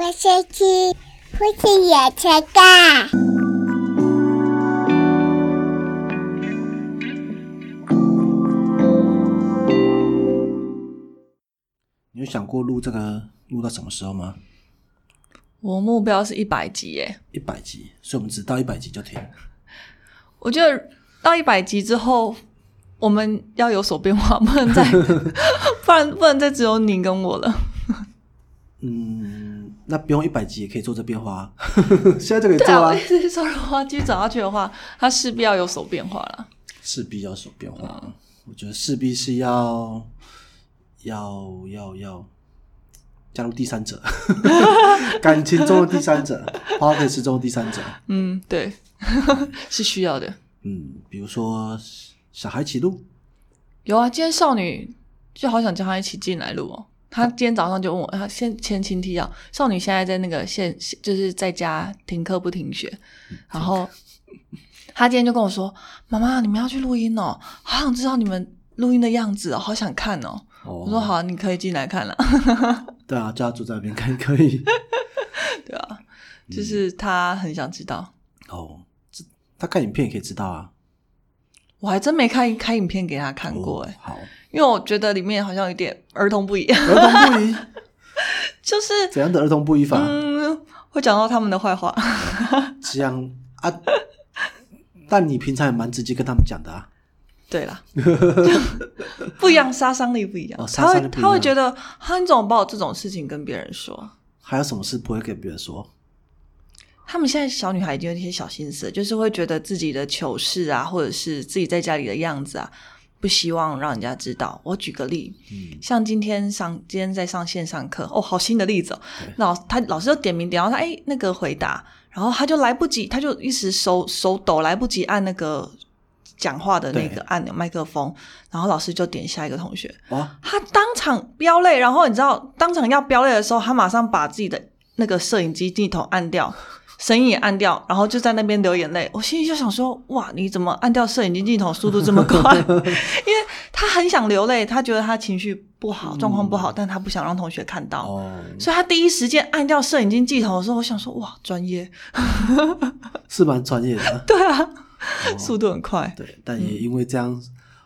我先去父亲野车干。你有想过录这个录到什么时候吗？我目标是一百集耶，一百集，所以我们只到一百集就停。我觉得到一百集之后，我们要有所变化，不能再，不然不能再只有你跟我了。嗯，那不用一百集也可以做这变化啊，现在就可以做啊，我做啊意，思是说，如果继续走下去的话，它势必要有所变化了。势必要有变化。我觉得势必是要要要要加入第三者，感情中的第三者 p o d c a s 中的第三者。嗯，对，是需要的。嗯，比如说小孩起录，有啊，今天少女就好想叫她一起进来录哦。她今天早上就问我，她先前情提要，少女现在在那个现就是在家停课不停学，然后她今天就跟我说：“妈妈，你们要去录音哦，好想知道你们录音的样子哦，好想看哦。”哦我说：“好，你可以进来看了。对啊，叫他住在那边看可以。”对啊，就是她很想知道。哦，这他看影片也可以知道啊。我还真没看开影片给她看过哎、哦好，因为我觉得里面好像有点儿童不宜，儿童不宜，就是怎样的儿童不宜法？嗯，会讲到他们的坏话。这样啊？但你平常也蛮直接跟他们讲的啊。对啦，不一样，杀伤力不一样。哦他会他会觉得，哈，你怎么把我这种事情跟别人说？还有什么事不会跟别人说？他们现在小女孩已经有一些小心思，就是会觉得自己的糗事啊，或者是自己在家里的样子啊，不希望让人家知道。我举个例，嗯，像今天上今天在上线上课，哦，好新的例子哦。老他老师就点名点到他，哎，那个回答，然后他就来不及，他就一时手手抖，来不及按那个讲话的那对。个按钮麦克风，然后老师就点下一个同学，哇，他当场飙泪，然后你知道，当场要飙泪的时候，他马上把自己的那个摄影机镜头按掉，声音也按掉，然后就在那边流眼泪。我心里就想说，哇，你怎么按掉摄影机镜头速度这么快？因为他很想流泪，他觉得他情绪不好，状况不好，但他不想让同学看到。哦，所以他第一时间按掉摄影机镜头的时候，我想说，哇，专业，是蛮专业的。对啊，速度很快。对，但也因为这样，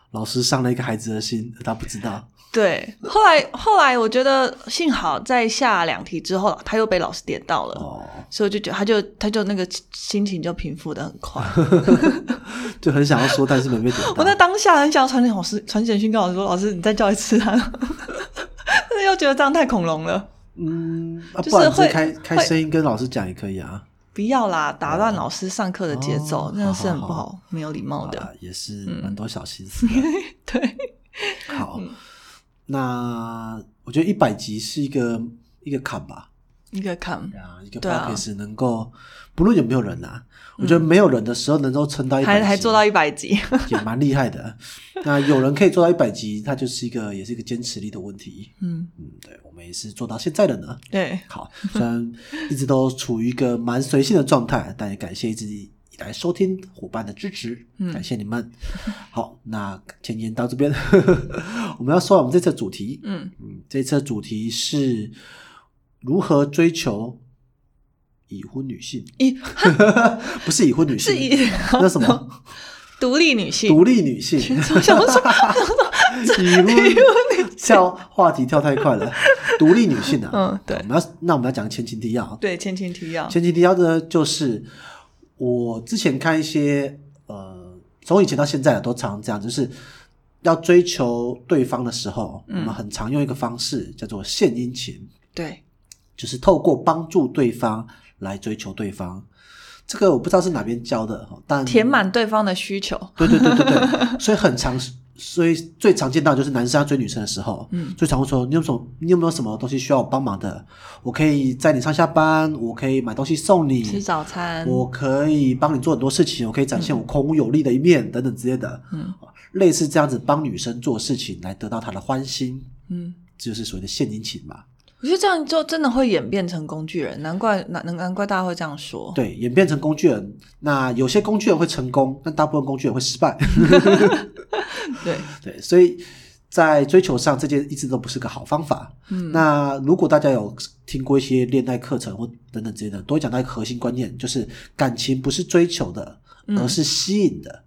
老师伤了一个孩子的心，他不知道。对，后来后来，我觉得幸好在下两题之后，他又被老师点到了。哦，所以我就觉得他就他就那个心情就平复的很快。就很想要说，但是没被点到。我在当下很想要传老师传简讯跟老师说：“老师，你再叫一次他！” 但是又觉得这样太恐龙了，嗯，啊，就是不然会开开声音跟老师讲也可以啊。不要啦，打乱老师上课的节奏，哦真的是很不好好好，没有礼貌的。啊，也是蛮多小心思的。对，好，那我觉得一百集是一个一个坎吧。一个坎，啊，一个对啊 podcast 能够不论有没有人啊，我觉得没有人的时候能够撑到一百还还做到一百集，也蛮厉害的。那有人可以做到一百集，它就是一个也是一个坚持力的问题。嗯，嗯，对我们也是做到现在的呢。对，好，虽然一直都处于一个蛮随性的状态，但也感谢一直来收听伙伴的支持，感谢你们。好，那前言到这边，我们要说我们这次的主题，嗯，嗯，这次的主题是如何追求已婚女性，一不是已婚女性，是以那什么独立女性，独立女性，想说，已婚跳话题跳太快了，独立女性啊，嗯对我们要那我们要讲前情提要，对，前情提要，前情提要呢，就是我之前看一些呃，从以前到现在都常这样，就是要追求对方的时候，嗯。我们很常用一个方式叫做献殷勤，对，就是透过帮助对方来追求对方。这个我不知道是哪边教的，但填满对方的需求，对对对对对，所以很常，所以最常见到就是男生要追女生的时候，嗯，最常会说你有什么，你有没有什么东西需要我帮忙的？我可以载你上下班，我可以买东西送你，吃早餐，我可以帮你做很多事情，我可以展现我孔武有力的一面等等之类的，嗯，类似这样子帮女生做事情来得到她的欢心，嗯。这就是所谓的献殷勤嘛。我觉得这样就真的会演变成工具人，难怪难难难怪大家会这样说。对，演变成工具人。那有些工具人会成功，但大部分工具人会失败。对，对，所以在追求上，这件一直都不是个好方法。嗯，那如果大家有听过一些恋爱课程或等等之类的，都会讲到一个核心观念，就是感情不是追求的，而是吸引的。对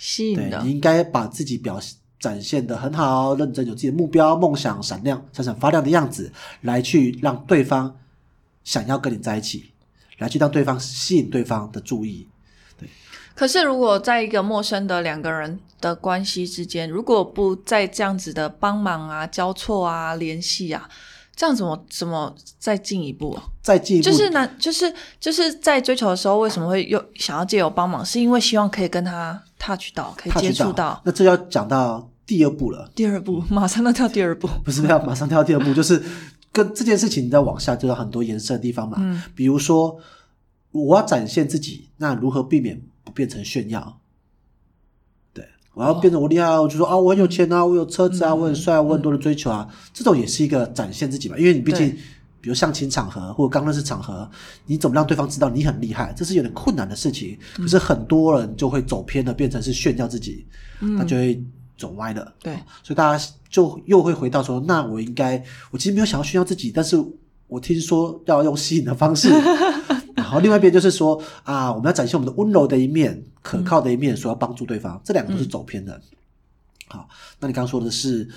吸引的你应该把自己表现展现的很好，认真有自己的目标、梦想，闪亮、闪闪发亮的样子，来去让对方想要跟你在一起，来去让对方吸引对方的注意。对可是，如果在一个陌生的两个人的关系之间，如果不再这样子的帮忙啊、交错啊、联系啊，这样怎么怎么再进一步啊？再进一步，就是呢，就是就是在追求的时候，为什么会又想要借由帮忙？是因为希望可以跟他 touch 到，可以接触到。那这要讲到第二步了，第二步，马上要跳第二步。不是要马上跳第二步，就是跟这件事情再往下就有很多延伸的地方嘛。嗯比如说，我要展现自己，那如何避免不变成炫耀？对，我要变成我厉害，我就说啊，我很有钱啊，我有车子啊，嗯我很帅啊，我很多的追求啊，这种也是一个展现自己嘛。因为你毕竟，比如相亲场合或者刚认识场合，你怎么让对方知道你很厉害？这是有点困难的事情。可是很多人就会走偏了，变成是炫耀自己，嗯那就会走歪了。对，所以大家就又会回到说，那我应该，我其实没有想要炫耀自己，但是我听说要用吸引的方式。然后另外一边就是说啊，我们要展现我们的温柔的一面、可靠的一面，说要帮助对方，这两个都是走偏的。好，那你刚刚说的是，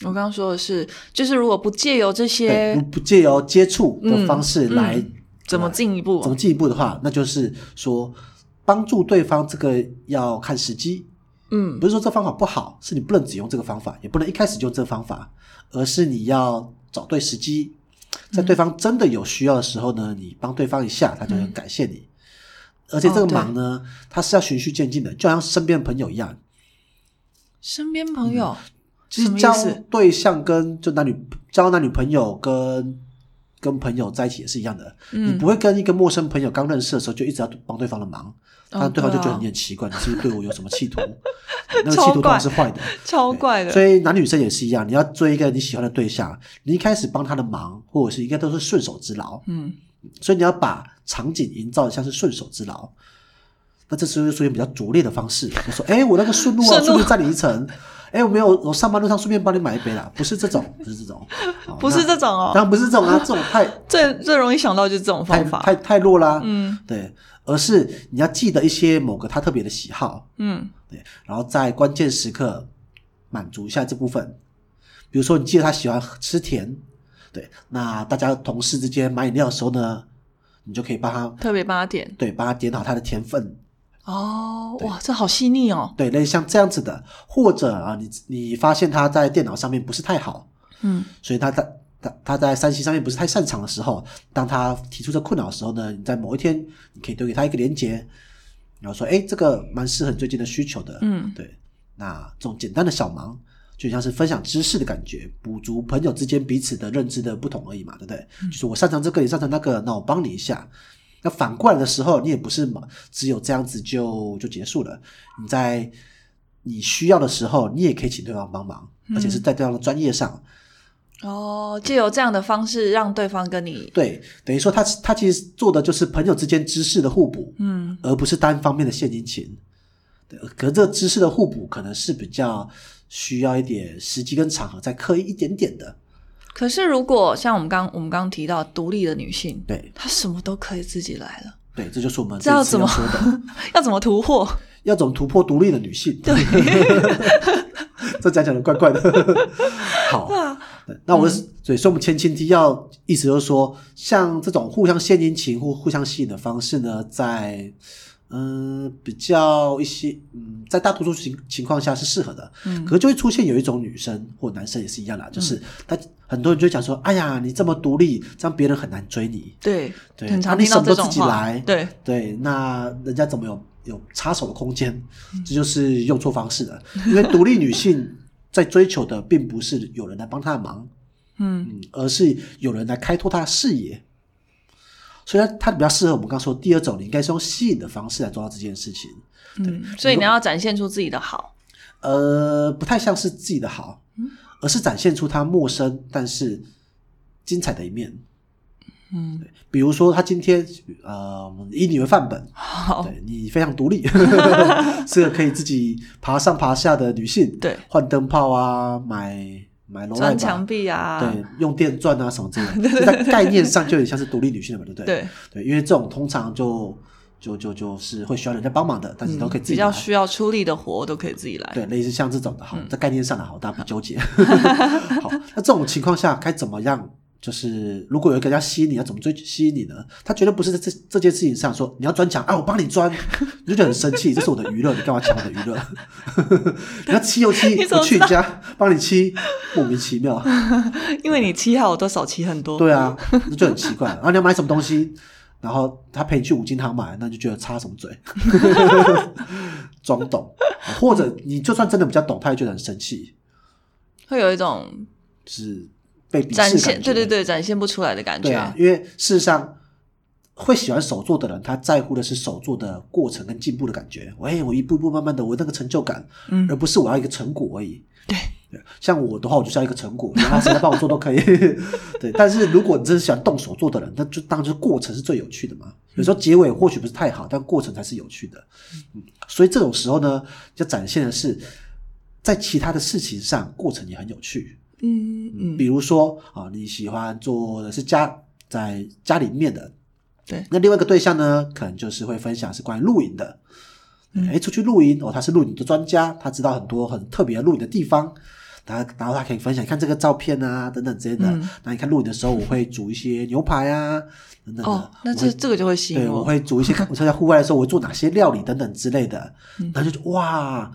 我刚刚说的是，就是如果不借由这，些不不借由接触的方式嗯来、嗯怎么进一步怎么进一步的话，那就是说帮助对方，这个要看时机。嗯不是说这方法不好，是你不能只用这个方法，也不能一开始就用这个方法，而是你要找对时机，在对方真的有需要的时候呢，你帮对方一下，他就会感谢你。而且这个忙呢，它是要循序渐进的，就好像身边的朋友一样，身边朋友、其实交？对象跟就男女交男女朋友跟跟朋友在一起也是一样的，你嗯不会跟一个陌生朋友刚认识的时候就一直要帮对方的忙，哦那对方就觉得你很奇怪，你是不是对我有什么企图？那个企图当然是坏的。超怪的。所以男女生也是一样，你要追一个你喜欢的对象，你一开始帮他的忙，或者是应该都是顺手之劳，嗯，所以你要把场景营造的像是顺手之劳。那这时候就出现比较拙劣的方式，就说：“哎、我那个顺路啊，顺路顺便占你一层。哎，我没有，我上班路上顺便帮你买一杯啦。”不是这种，不是这种，好 不是这种哦当然不是这种啊，这种太 最最容易想到就是这种方法。太太弱啦。嗯对，而是你要记得一些某个他特别的喜好，嗯对，然后在关键时刻满足一下这部分。比如说，你记得他喜欢吃甜，对，那大家同事之间买饮料的时候呢，你就可以帮他特别帮他点对帮他点好他的甜分，哦，哇，这好细腻哦。对，类似像这样子的，或者啊，你你发现他在电脑上面不是太好，嗯所以他在他他在山西上面不是太擅长的时候，当他提出这困扰的时候呢，你在某一天你可以丢给他一个连接，然后说，哎，这个蛮适合你最近的需求的，嗯对，那这种简单的小忙，就像是分享知识的感觉，补足朋友之间彼此的认知的不同而已嘛，对不对？就是我擅长这个，你擅长那个，那我帮你一下。那反过来的时候，你也不是嘛，只有这样子就就结束了。你在你需要的时候，你也可以请对方帮忙，而且是在对方的专业上。哦，借由这样的方式让对方跟你对，等于说他他其实做的就是朋友之间知识的互补，嗯而不是单方面的献殷勤。对，可是这个知识的互补可能是比较需要一点时机跟场合再刻意一点点的。可是，如果像我们刚我们刚刚提到独立的女性，对她什么都可以自己来了，对，这就是我们这次这要怎么要说的，要怎么突破？要怎么突破独立的女性。对，这讲讲的怪怪的。好，那我是对，所以我们前情提要意思就是说，像这种互相献殷勤或互相吸引的方式呢，在嗯比较一些嗯，在大多数情情况下是适合的，嗯可是就会出现有一种女生或男生也是一样啦，就是他很多人就讲说，哎呀，你这么独立，这样别人很难追你。对，对很常啊你什么都自己来对，对，那人家怎么有有插手的空间？这就是用错方式了。因为独立女性在追求的并不是有人来帮她的忙，嗯嗯，而是有人来开拓她的视野。所以它它比较适合我们刚说的第二种，你应该是用吸引的方式来做到这件事情。嗯，所以你要展现出自己的好，呃，不太像是自己的好，而是展现出他陌生但是精彩的一面。嗯，比如说，他今天呃，以你为范本，好，对你非常独立，是个可以自己爬上爬下的女性，对，换灯泡啊，买买楼钻墙壁啊，对，用电钻啊什么之类的，在概念上就有点像是独立女性的嘛，对不对？对，对，因为这种通常就就就就是会需要人家帮忙的，但是都可以自己来比较需要出力的活都可以自己来。对，类似像这种的，嗯好，在概念上的好，大家不纠结。好，那这种情况下该怎么样？就是如果有一个人要吸引你，要怎么追吸引你呢？他绝对不是在这这件事情上说你要钻墙啊，我帮你钻，你就觉得很生气，这是我的娱乐，你干嘛抢我的娱乐？你要漆油漆我去你家帮你漆，莫名其妙。因为你七号我都少七很多。对啊，那就很奇怪。然后你要买什么东西，然后他陪你去五金行买，那就觉得插什么嘴，装懂，或者你就算真的比较懂，他也觉得很生气，会有一种是被鄙视展现，对对对，展现不出来的感觉。对啊，因为事实上。会喜欢手做的人，他在乎的是手做的过程跟进步的感觉。哎，我一步步慢慢的，我那个成就感，嗯而不是我要一个成果而已。对对，像我的话，我就是要一个成果，然后谁来帮我做都可以。对，但是如果你真是喜欢动手做的人，那就当然就是过程是最有趣的嘛。有时候结尾或许不是太好，但过程才是有趣的。嗯，所以这种时候呢，就展现的是在其他的事情上，过程也很有趣。嗯嗯，比如说啊，你喜欢做的是家在家里面的，对那另外一个对象呢，可能就是会分享是关于露营的。嗯哎，出去露营哦，他是露营的专家，他知道很多很特别的露营的地方。然后，然后他可以分享，看这个照片啊，等等之类的。嗯那你看露营的时候，我会煮一些牛排啊，等等的。哦，那这这个就会吸对，引我会煮一些，我参加户外的时候，我会做哪些料理等等之类的，然后就哇，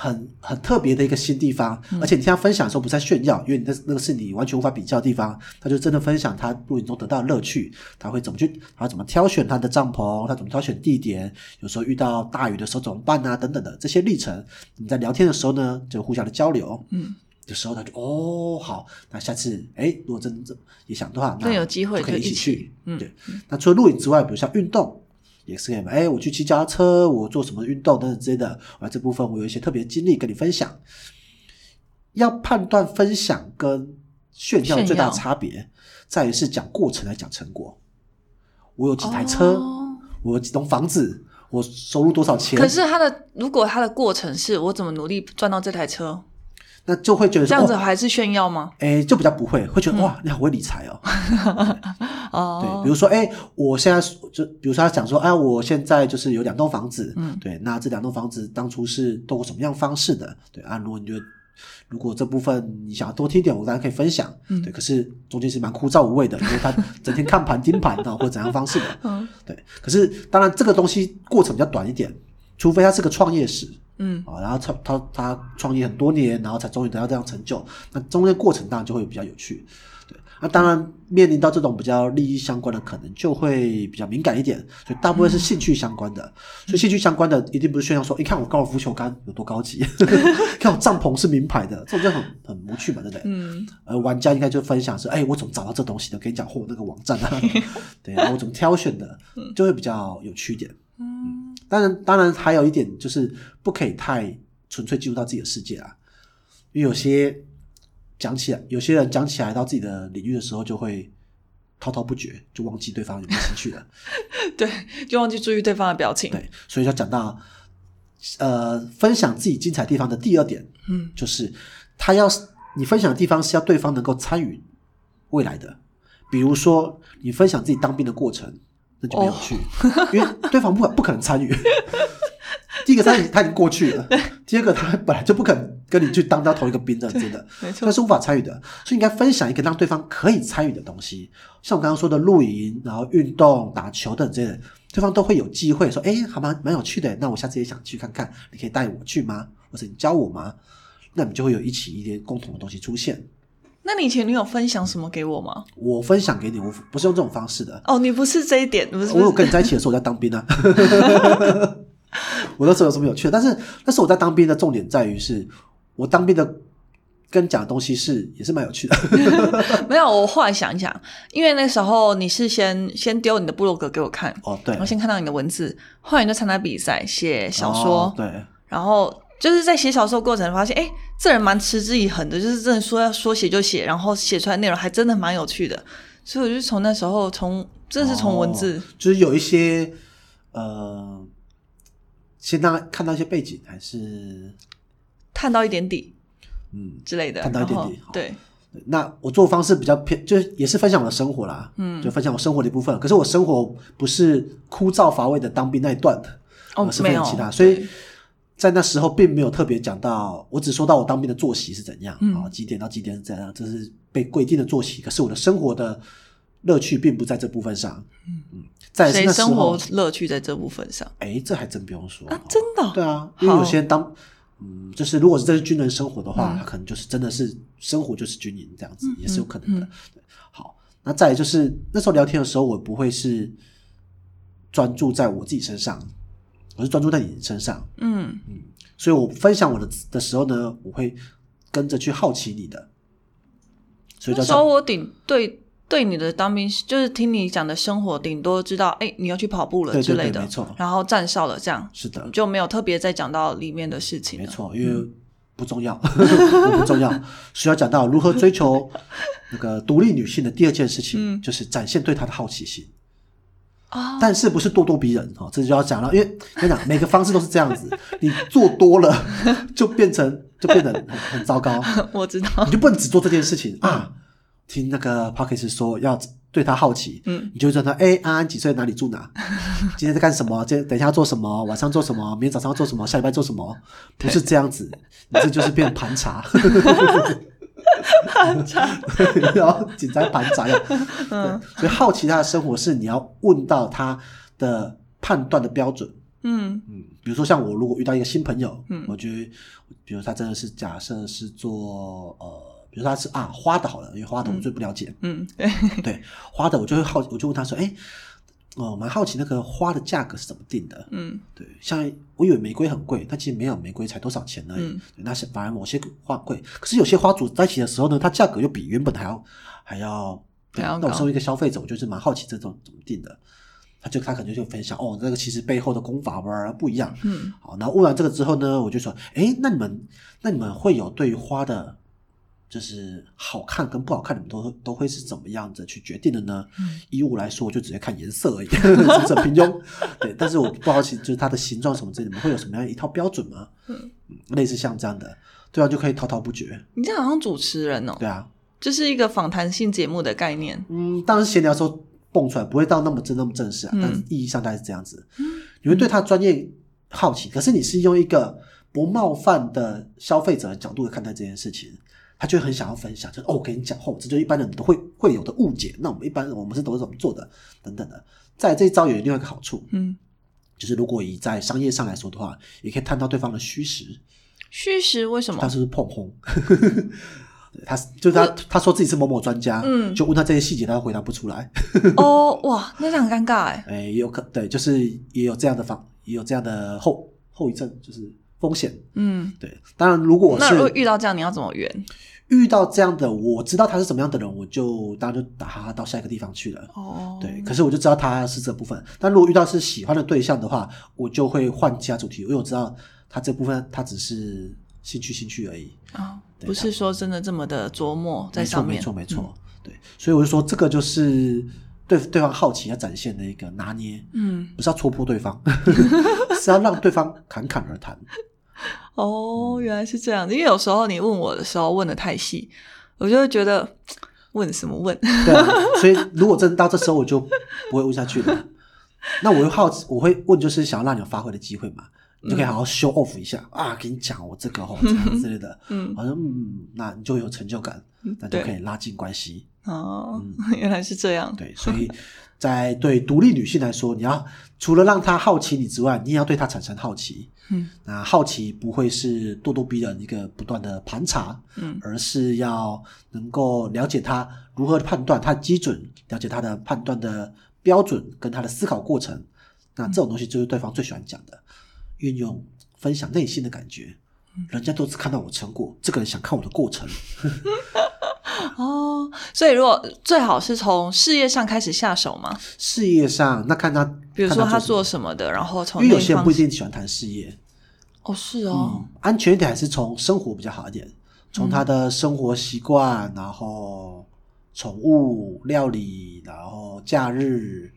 很很特别的一个新地方。而且你听他分享的时候，不是在炫耀，因为你那那个是你完全无法比较的地方，他就真的分享他露营中得到的乐趣，他会怎么去，他怎么挑选他的帐篷，他怎么挑选地点，有时候遇到大雨的时候怎么办啊，等等的这些历程，你在聊天的时候呢，就互相的交流，嗯。的时候，他就哦好，那下次哎，如果真的也想的话，那有机会就可以一起就一起去。嗯对。那除了露营之外，比如像运动，也是可以嘛。哎，我去骑脚踏车，我做什么运动等等之类的。啊，这部分我有一些特别经历跟你分享。要判断分享跟炫耀最大的差别，在于是讲过程来讲成果。我有几台车，哦我有几栋房子，我收入多少钱，可是他的如果他的过程是我怎么努力赚到这台车，那就会觉得这样子还是炫耀吗？哎，就比较不会，会觉得、哇，你好会理财哦。哦，对，比如说，哎，我现在就比如说他讲说，哎，我现在就是有两栋房子，嗯。对，那这两栋房子当初是通过什么样方式的？对啊，如果你觉得如果这部分你想要多听一点，我当然可以分享，嗯。对，可是中间是蛮枯燥无味的，因为他整天看盘盯盘啊，或者怎样方式的，嗯。对，可是当然这个东西过程比较短一点，除非他是个创业史，嗯啊，然后他他他创业很多年，然后才终于得到这样成就，那中间过程当然就会比较有趣。对，那当然面临到这种比较利益相关的，可能就会比较敏感一点，所以大部分是兴趣相关的。所以兴趣相关的一定不是炫耀说，你看我高尔夫球杆有多高级，看我帐篷是名牌的，这种就很很无趣嘛，对不对？嗯而玩家应该就分享是，哎，我怎么找到这东西的？跟你讲，嚯，那个网站啊，对，然后我怎么挑选的，就会比较有趣一点。嗯当然，当然还有一点就是不可以太纯粹进入到自己的世界啊，因为有些讲起来，有些人讲起来到自己的领域的时候，就会滔滔不绝，就忘记对方有没有兴趣了。对，就忘记注意对方的表情。对，所以要讲到呃，分享自己精彩地方的第二点，嗯就是他要你分享的地方是要对方能够参与未来的，比如说你分享自己当兵的过程，那就没有去，因为对方不可不可能参与。第一个他已他已经过去了，第二个他本来就不肯跟你去当到同一个兵的，真的，没错他是无法参与的，所以应该分享一个让对方可以参与的东西，像我刚刚说的露营，然后运动、打球等之类的，对方都会有机会说，哎，还蛮蛮有趣的，那我下次也想去看看，你可以带我去吗？或者你教我吗？那你就会有一起一些共同的东西出现。那你前女友分享什么给我吗？我分享给你，我不是用这种方式的。哦，你不是这一点，不是我有，跟你在一起的时候，我在当兵啊。我那时候有什么有趣的？但是那时候我在当兵的重点在于是，我当兵的跟讲的东西是也是蛮有趣的。没有。我后来想一想，因为那时候你是先先丢你的部落格给我看，哦，对然后，先看到你的文字，后来你就参加比赛写小说，哦对，然后就是在写小说的过程发现，哎，这人蛮持之以恒的，就是真的说要说写就写，然后写出来的内容还真的蛮有趣的，所以我就从那时候从真的是从文字。哦，就是有一些呃，先让他看到一些背景，还是？探到一点底嗯，之类的，探到一点底好。对，那我做的方式比较偏，就是也是分享我的生活啦，嗯。就分享我生活的一部分。可是我生活不是枯燥乏味的当兵那一段的，哦我是分享没有其他，所以对在那时候并没有特别讲到，我只说到我当兵的作息是怎样嗯。啊、几点到几点是怎样，这是被规定的作息。可是我的生活的乐趣并不在这部分上，嗯。再来是谁那时生活候，乐趣在这部分上？哎，这还真不用说啊？真的？哦、对啊，因为有些人当，嗯，就是如果是真是军人生活的话，嗯。他可能就是真的是生活就是军营这样子，嗯也是有可能的。好，那再来就是那时候聊天的时候，我不会是专注在我自己身上，我是专注在你身上，嗯嗯所以我分享我的的时候呢，我会跟着去好奇你的，所以那叫做时候我顶对对你的当兵，就是听你讲的生活，顶多知道哎你要去跑步了之类的，对没错然后站哨了这样，是的，就没有特别再讲到里面的事情。没错，因为不重要，我不重要。需要讲到如何追求那个独立女性的第二件事情，嗯就是展现对她的好奇心，啊，但是不是咄咄逼人哦，这就要讲了，因为 跟你讲每个方式都是这样子，你做多了 就变成就变得很很糟糕，我知道你，就不能只做这件事情啊。听那个 p o c k e t 说要对他好奇，嗯，你就会问他，哎、安安几岁？哪里住哪？今天在干什么？今天等一下做什么？晚上做什么？明天早上要做什么？下礼拜做什么？不是这样子，你这就是变盘查，盘查，然后紧张盘查了。嗯。对，所以好奇他的生活是你要问到他的判断的标准。嗯。嗯，比如说像我如果遇到一个新朋友，嗯。我觉得，比如他真的是假设是做呃，比如他是啊花的好了，因为花的我最不了解，嗯，对，对花的我就会好，我就问他说，哎，哦，蛮好奇那个花的价格是怎么定的？嗯对，像我以为玫瑰很贵，但其实没有，玫瑰才多少钱而已。嗯对那是反而某些花贵，可是有些花组在一起的时候呢，它价格又比原本还要还要。对还要那我作为一个消费者，我就是蛮好奇这种怎么定的。他就他可能就分享哦，这个其实背后的功法吧不一样。嗯好，然后问完这个之后呢，我就说，哎，那你们那你们会有对于花的，就是好看跟不好看，你们都都会是怎么样子去决定的呢？嗯以我来说，我就直接看颜色而已，平庸？对，但是我不好奇，就是它的形状什么之类的，你们会有什么样一套标准吗？嗯嗯，类似像这样的，对啊，就可以滔滔不绝。你这样好像主持人哦，对啊，就是一个访谈性节目的概念。嗯，当然闲聊的时候蹦出来，不会到那么正那么正式啊，嗯但是意义上大概是这样子。你会对他专业好奇，可是你是用一个不冒犯的消费者的角度来看待这件事情，他就很想要分享，就是哦，我跟你讲，哦，这就一般人都会会有的误解。那我们一般人我们是都是怎么做的，等等的。在这一招有另外一个好处，嗯，就是如果以在商业上来说的话，也可以探到对方的虚实，虚实为什么他？是不是碰轰？对 他就是他，他说自己是某某专家，嗯就问他这些细节，他都回答不出来。哦，哇，那这样很尴尬 哎。哎，也有可对，就是也有这样的方，也有这样的后后遗症，就是风险。嗯，对，当然如果我那如果遇到这样，你要怎么圆？遇到这样的，我知道他是什么样的人，我就当然就打他到下一个地方去了。哦，对，可是我就知道他是这部分。但如果遇到是喜欢的对象的话，我就会换其他主题，因为我知道他这部分他只是兴趣兴趣而已。啊，对不是说真的这么的琢磨在没错，上面。没错，没错。对，所以我就说这个就是对对方好奇要展现的一个拿捏，嗯，不是要戳破对方，是要让对方侃侃而谈。哦，原来是这样子。因为有时候你问我的时候问的太细，我就会觉得问什么问？对啊，所以如果真到这时候，我就不会问下去了。那我又好奇，我会问，就是想要让你有发挥的机会嘛，你就可以好好 show off 一下、啊，给你讲我这个哦，这样 之类的。嗯好像嗯，那你就有成就感，那就可以拉近关系。哦，原来是这样。对，所以在对独立女性来说，你要除了让她好奇你之外，你也要对她产生好奇。嗯，那好奇不会是咄咄逼人一个不断的盘查，嗯而是要能够了解她如何判断她的基准，了解她的判断的标准跟她的思考过程。那这种东西就是对方最喜欢讲的，运用分享内心的感觉。人家都只看到我成果，这个人想看我的过程。哦，所以如果最好是从事业上开始下手吗，事业上，那看他，比如说他做什么。的，然后从因为有些人不一定喜欢谈事业，哦，是哦。嗯，，安全一点还是从生活比较好一点，从他的生活习惯，然后宠物、料理，然后假日、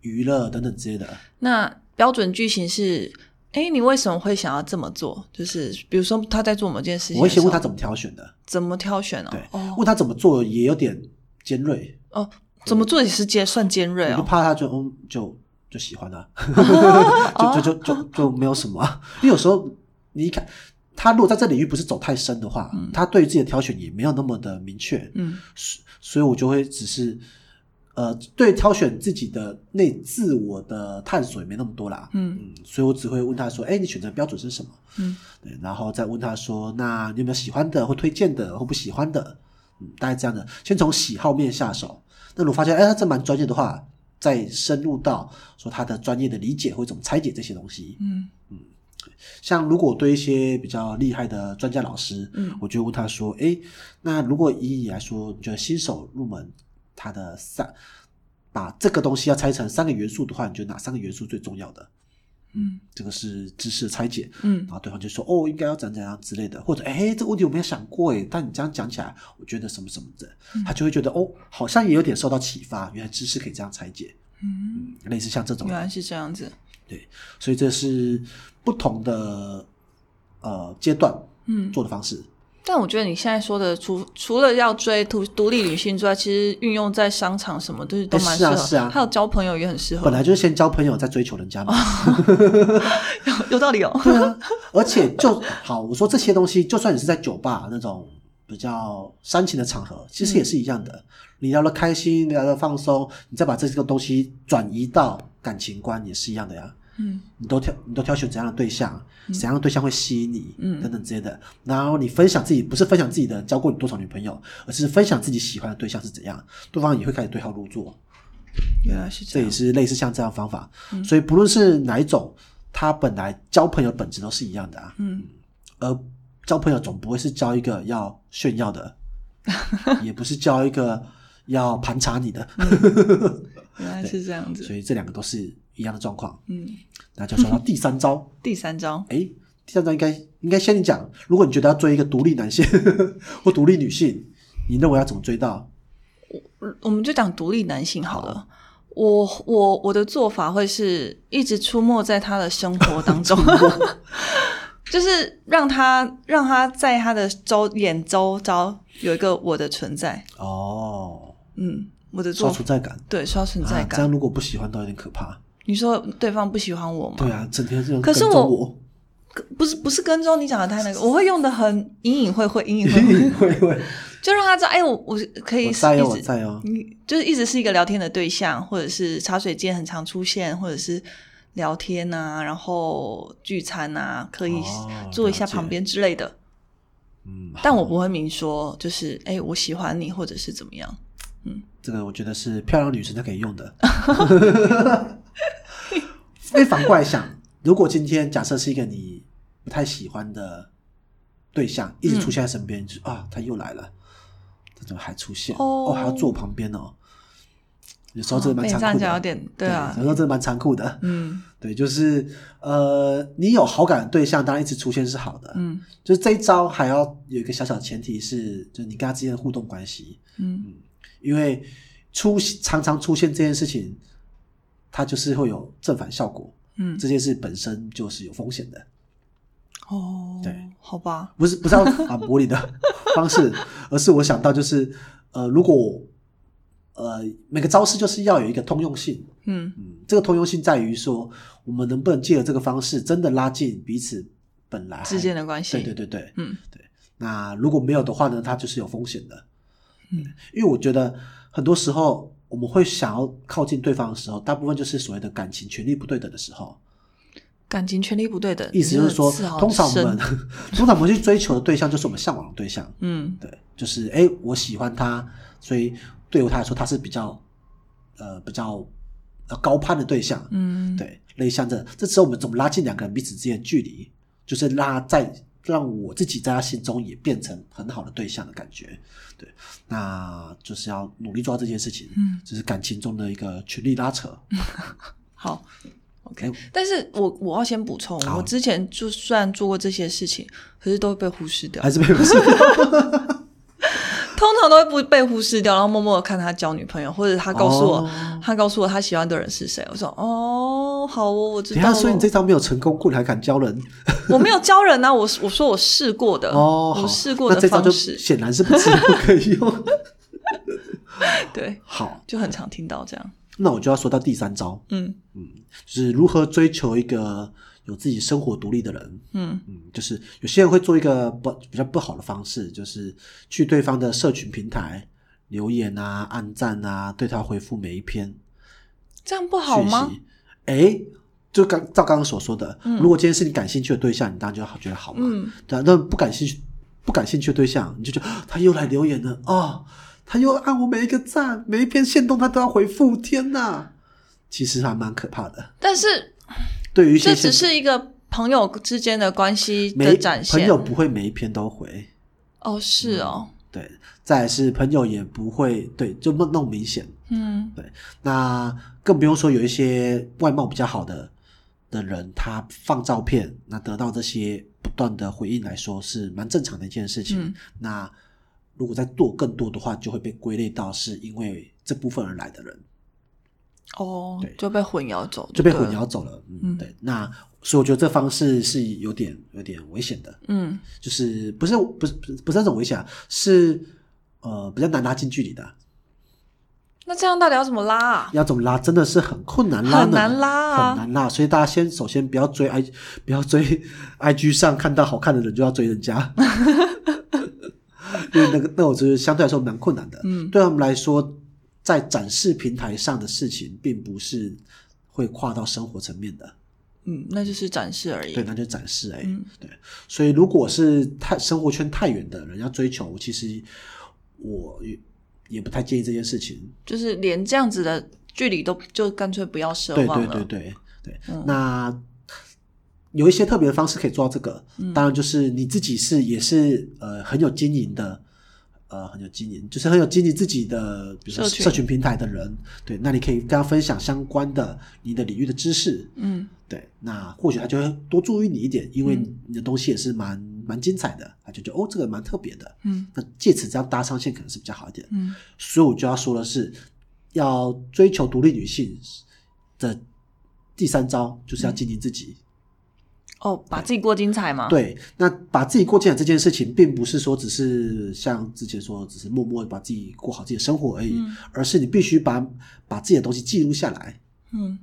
娱乐等等之类的。那标准句型是，哎，你为什么会想要这么做？就是比如说他在做某件事情，我会先问他怎么挑选的，怎么挑选哦？对，哦问他怎么做也有点尖锐，哦，怎么做也是尖算尖锐我就哦。怕他就嗯就就喜欢啊，就就就就就没有什么啊、因为有时候你一看他如果在这领域不是走太深的话，他对于自己的挑选也没有那么的明确，嗯所所以我就会只是呃对挑选自己的内自我的探索也没那么多啦，嗯嗯，所以我只会问他说，哎，你选择标准是什么？嗯对，然后再问他说，那你有没有喜欢的或推荐的或不喜欢的？嗯，大概这样的，先从喜好面下手。那如果发现，哎，他这蛮专业的话，再深入到说他的专业的理解或怎么拆解这些东西。嗯像如果我对一些比较厉害的专家老师，嗯我就会问他说，哎，那如果以你来说，你觉得新手入门他的三，把这个东西要拆成三个元素的话，你觉得哪三个元素最重要的？嗯。这个是知识的拆解。嗯。然后对方就说哦，应该要怎怎样之类的，或者哎，这个问题我没有想过哎，但你这样讲起来，我觉得什么什么的，他就会觉得哦，好像也有点受到启发，原来知识可以这样拆解，嗯，类似像这种。原，来是这样子。对。所以这是不同的呃阶段嗯，做的方式。但我觉得你现在说的，除除了要追独独立女性之外，其实运用在商场什么都是都蛮适合，是啊是啊还有交朋友也很适合。本来就是先交朋友，再追求人家嘛。有 有道理哦。对啊，而且就好，我说这些东西，就算你是在酒吧那种比较煽情的场合，其实也是一样的。你聊得开心，聊得放松，你再把这个东西转移到感情观，也是一样的呀。嗯你都挑，你都挑选怎样的对象，怎样的对象会吸引你，嗯等等之类的。然后你分享自己，不是分享自己的交过你多少女朋友，而是分享自己喜欢的对象是怎样，对方也会开始对号入座。原来是这样这也。是类似像这样的方法。所以不论是哪一种，他本来交朋友本质都是一样的啊。嗯而交朋友总不会是交一个要炫耀的，也不是交一个要盘查你的，原来是这样子。所以这两个都是一样的状况。嗯，那就说到第三招，第三招，哎，第三招应该应该先你讲，如果你觉得要追一个独立男性 或独立女性，你认为要怎么追到？我我们就讲独立男性好了。我我我的做法会是一直出没在他的生活当中，就是让他让他在他的周眼周遭有一个我的存在。哦，嗯，我的做刷存在感。对刷存在啊，这感。样如果不喜欢，倒有点可怕。你说对方不喜欢我吗？对啊，整天这种可是我我，不是不是跟踪你讲的太那个，我会用的很隐隐晦晦，隐隐晦晦，就让他知道，哎，我我可以我在哦，我一直在哦。你就是一直是一个聊天的对象，或者是茶水间很常出现，或者是聊天啊，然后聚餐啊，可以哦坐一下旁边之类的。嗯，但我不会明说，就是哎，我喜欢你，或者是怎么样。这个我觉得是漂亮女生才可以用的。因为反过来想，如果今天假设是一个你不太喜欢的对象，一直出现在身边，就是啊，他又来了，他怎么还出现？哦哦，还要坐我旁边哦。有时候真的蛮残酷的，讲有点对啊有时候真的蛮残酷的。嗯对，就是呃，你有好感的对象，当然一直出现是好的。嗯就是这一招还要有一个小小的前提是，就是你跟他之间的互动关系，嗯因为出常常出现这件事情，它就是会有正反效果。嗯，这件事本身就是有风险的，哦，对，好吧，不是不是要反驳你的 方式，而是我想到就是呃，如果呃每个招式就是要有一个通用性，嗯嗯，这个通用性在于说，我们能不能借着这个方式真的拉近彼此本来之间的关系，对对对对，嗯对那如果没有的话呢，它就是有风险的。嗯因为我觉得很多时候我们会想要靠近对方的时候，大部分就是所谓的感情权利不对等的时候。感情权利不对等，意思就是说通常我们 通常我们去追求的对象就是我们向往的对象。嗯对，就是哎，诶我喜欢他，所以对于他来说，他是比较呃比较呃高攀的对象。嗯，对，类似像这，这时候我们怎么拉近两个人彼此之间的距离，就是拉在让我自己在他心中也变成很好的对象的感觉。对，那就是要努力做到这件事情。嗯，这是感情中的一个权力拉扯。好。，OK，，但是我我要先补充，我之前就虽然做过这些事情，可是都会被忽视掉还。是被不是？通通常都会不被忽视掉，然后默默的看他交女朋友，或者他告诉我，哦他告诉我他喜欢的人是谁。我说哦，好哦，我知道所以你这招没有成功过，你还敢教人？我没有教人啊，我我说我试过的，哦，好我试过的那这招就方式，显然是不是不可以用。对，好，就很常听到这样。那我就要说到第三招，嗯嗯就是如何追求一个有自己生活独立的人。嗯嗯，就是有些人会做一个不比较不好的方式，就是去对方的社群平台留言啊、按赞啊，对他回复每一篇这样不好吗讯？息。哎，就刚照刚刚所说的，嗯如果今天是你感兴趣的对象，你当然就好觉得好嘛。嗯对啊，那不感兴趣不感兴趣的对象，你就觉得啊他又来留言了哦，他又按我每一个赞，每一篇线动他都要回复，天哪！其实还蛮可怕的。但是对于这只是一个朋友之间的关系的展现。朋友不会每一篇都回，哦，是哦，对，再来是朋友也不会对，就那那么明显。嗯对那更不用说有一些外貌比较好的的人，他放照片，那得到这些不断的回应来说是蛮正常的一件事情。嗯那如果再做更多的话，就会被归类到是因为这部分而来的人，哦对，就被混淆走，就被混淆。走了。嗯，嗯对。那所以我觉得这方式是有点有点危险的，嗯就是不是不是不是那种危险啊，是呃比较难拉近距离的。那这样到底要怎么拉啊？要怎么拉，真的是很困难拉，很难拉啊很难拉。所以大家先首先不要追 i，不要追 IG 上看到好看的人就要追人家，因为那个那我觉得相对来说蛮困难的。嗯对他们来说，在展示平台上的事情，并不是会跨到生活层面的，嗯，那就是展示而已。对，那就展示哎、嗯对。所以如果是太生活圈太远的人要追求，其实我也也不太建议这件事情。就是连这样子的距离都就干脆不要奢对望了。对对对对，嗯那有一些特别的方式可以做到这个，嗯当然就是你自己是也是呃很有经营的。呃，很有经营，就是很有经营自己的，比如说社群。平台的人，对，那你可以跟他分享相关的你的领域的知识，嗯。对，那或许他就会多注意你一点，因为嗯。你的东西也是蛮蛮精彩的，他就觉得哦，这个蛮特别的，嗯。那借此这样搭上线可能是比较好一点。嗯。所以我就要说的是，要追求独立女性的第三招就是要经营自己。哦，把自己过精彩嘛。，对，那把自己过精彩这件事情，并不是说只是像之前说，只是默默的把自己过好自己的生活而已，嗯而是你必须把把自己的东西记录下来。嗯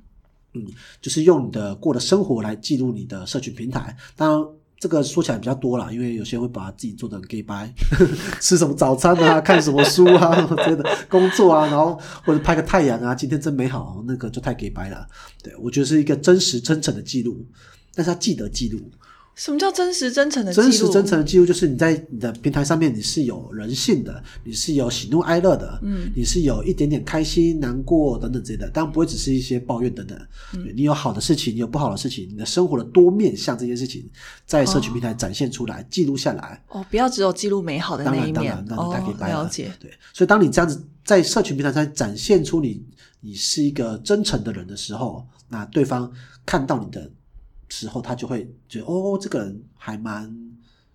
嗯就是用你的过的生活来记录你的社群平台。当然，这个说起来比较多啦，因为有些人会把自己做的很 gay 白，吃什么早餐啊，看什么书啊之类的，工作啊，然后或者拍个太阳啊，今天真美好，那个就太 gay 白了。对我觉得是一个真实真诚的记录，但是他记得记录。什么叫真实真诚的记录？真实真诚的记录，就是你在你的平台上面，你是有人性的，你是有喜怒哀乐的，嗯你是有一点点开心、难过等等之类的，当然不会只是一些抱怨等等。嗯你有好的事情，你有不好的事情，你的生活的多面向这件事情，在社群平台展现出来、记录下来。哦，不要只有记录美好的当那一面然当然，那哦你太可以，掰了解。对，所以当你这样子在社群平台上展现出你你是一个真诚的人的时候，那对方看到你的时候，他就会觉得哦，这个人还蛮，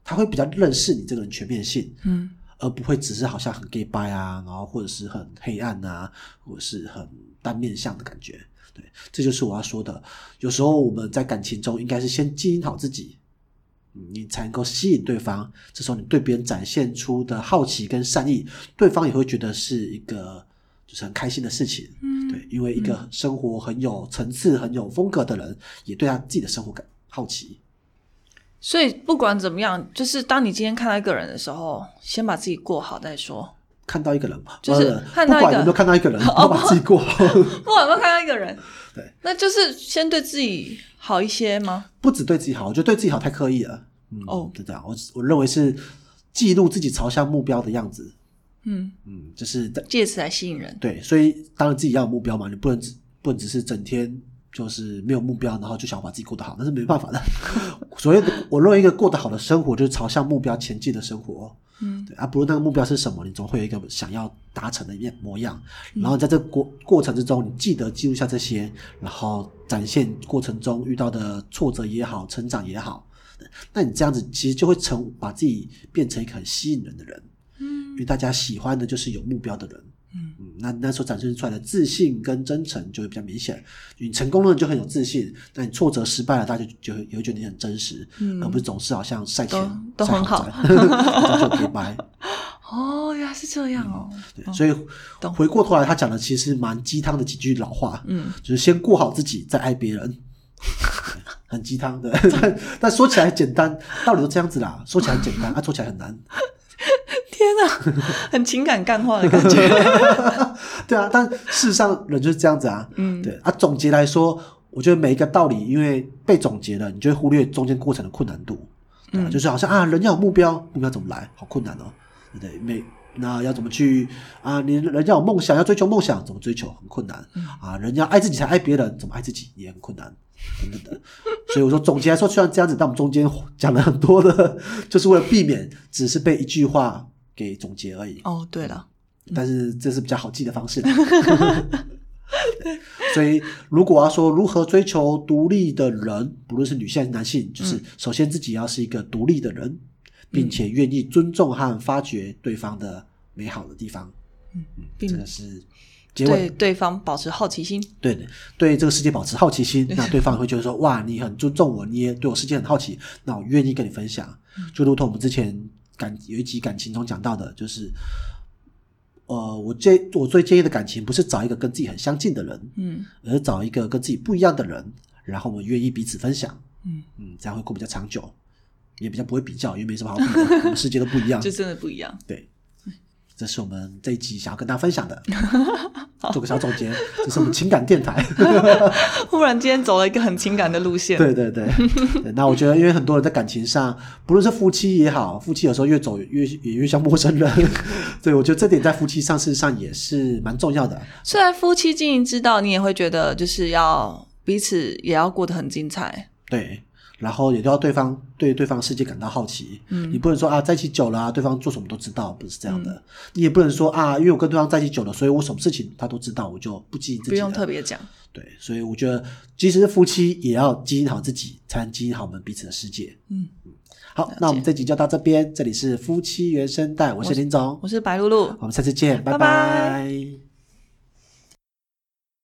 他会比较认识你这个人全面性，嗯而不会只是好像很 gay 掰啊，然后或者是很黑暗啊，或者是很单面相的感觉。对，这就是我要说的。有时候我们在感情中应该是先经营好自己，嗯你才能够吸引对方。这时候你对别人展现出的好奇跟善意，对方也会觉得是一个就是很开心的事情。嗯，对，因为一个生活很有层次、很有风格的人，也对他自己的生活感好奇。所以不管怎么样，就是当你今天看到一个人的时候，先把自己过好再说。看到一个人吧，就是呃看到一个不管有没有看到一个人，哦 都把自己过好。不管有没有看到一个人，对，那就是先对自己好一些吗？不止对自己好，我觉得对自己好太刻意了。嗯，哦就这样。我我认为是记录自己朝向目标的样子。嗯，嗯，就是在借此来吸引人。对，所以当然自己要有目标嘛，你不能只不能只是整天就是没有目标，然后就想把自己过得好，那是没办法的。所谓的我认为一个过得好的生活，就是朝向目标前进的生活。嗯对啊，不论那个目标是什么，你总会有一个想要达成的面模样。然后在这过过程之中，你记得记录下这些，然后展现过程中遇到的挫折也好，成长也好。那你这样子其实就会成把自己变成一个很吸引人的人。嗯因为大家喜欢的就是有目标的人。嗯那那时候展现出来的自信跟真诚就会比较明显。你成功了你就很有自信，那你挫折失败了，大家就就会也会觉得你很真实，嗯而不是总是好像晒钱都都很好 就可以掰。哦，原来是这样哦。对，所以回过头来，他讲的其实蛮鸡汤的几句老话，嗯，就是先过好自己，再爱别人，很鸡汤的。但但说起来简单，道理都这样子啦，说起来很简单，啊，做起来很难。天哪，很情感干化的感觉。对啊，但事实上人就是这样子啊。嗯对啊，总结来说，我觉得每一个道理，因为被总结了，你就会忽略中间过程的困难度。对啊嗯就是好像啊，人要有目标，目标怎么来？好困难哦。对不对？每那要怎么去啊？你人要有梦想，要追求梦想，怎么追求很困难、嗯啊？人要爱自己才爱别人，怎么爱自己也很困难，等等的。所以我说总结来说，虽然这样子，但我们中间讲了很多的，就是为了避免只是被一句话给总结而已。哦，对了，但是这是比较好记的方式。对 所以，如果要说如何追求独立的人，不论是女性还是男性，就是首先自己要是一个独立的人，并且愿意尊重和发掘对方的美好的地方。嗯，并这个是结对尾。对方保持好奇心。对的，对这个世界保持好奇心，那对方会觉得说：哇，你很尊重我，你也对我世界很好奇，那我愿意跟你分享。就如同我们之前感有一集感情中讲到的，就是，呃，我最我最建议的感情不是找一个跟自己很相近的人，嗯而是找一个跟自己不一样的人，然后我们愿意彼此分享，嗯，嗯，这样会过比较长久，也比较不会比较，因为没什么好比的，我们世界都不一样就。真的不一样。对，这是我们这一集想要跟大家分享的，做个小总结，这是我们情感电台。忽然间走了一个很情感的路线。对对 对，对那我觉得，因为很多人在感情上，不论是夫妻也好，夫妻有时候越走越也越像陌生人，对我觉得这点在夫妻上事实上也是蛮重要的。虽然夫妻经营之道，你也会觉得就是要彼此也要过得很精彩。对，然后也都要对方对对方世界感到好奇。嗯，你不能说啊，在一起久了啊，对方做什么都知道，不是这样的。嗯你也不能说啊，因为我跟对方在一起久了，所以我什么事情他都知道，我就不经营自己不用特别讲。对，所以我觉得，即使是夫妻，也要经营好自己，才能经营好我们彼此的世界。嗯，好，那我们这集就到这边，这里是夫妻原声带，我是林总，我是白露露。我们下次见，拜拜拜拜